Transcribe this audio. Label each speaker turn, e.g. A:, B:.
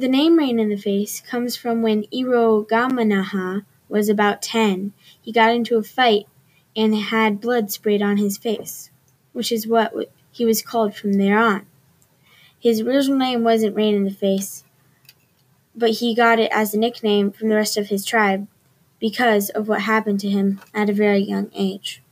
A: The name Rain in the Face comes from when Iro-Gamanaha was about ten, he got into a fight and had blood sprayed on his face, which is what he was called from there on. His original name wasn't Rain in the Face, but he got it as a nickname from the rest of his tribe because of what happened to him at a very young age.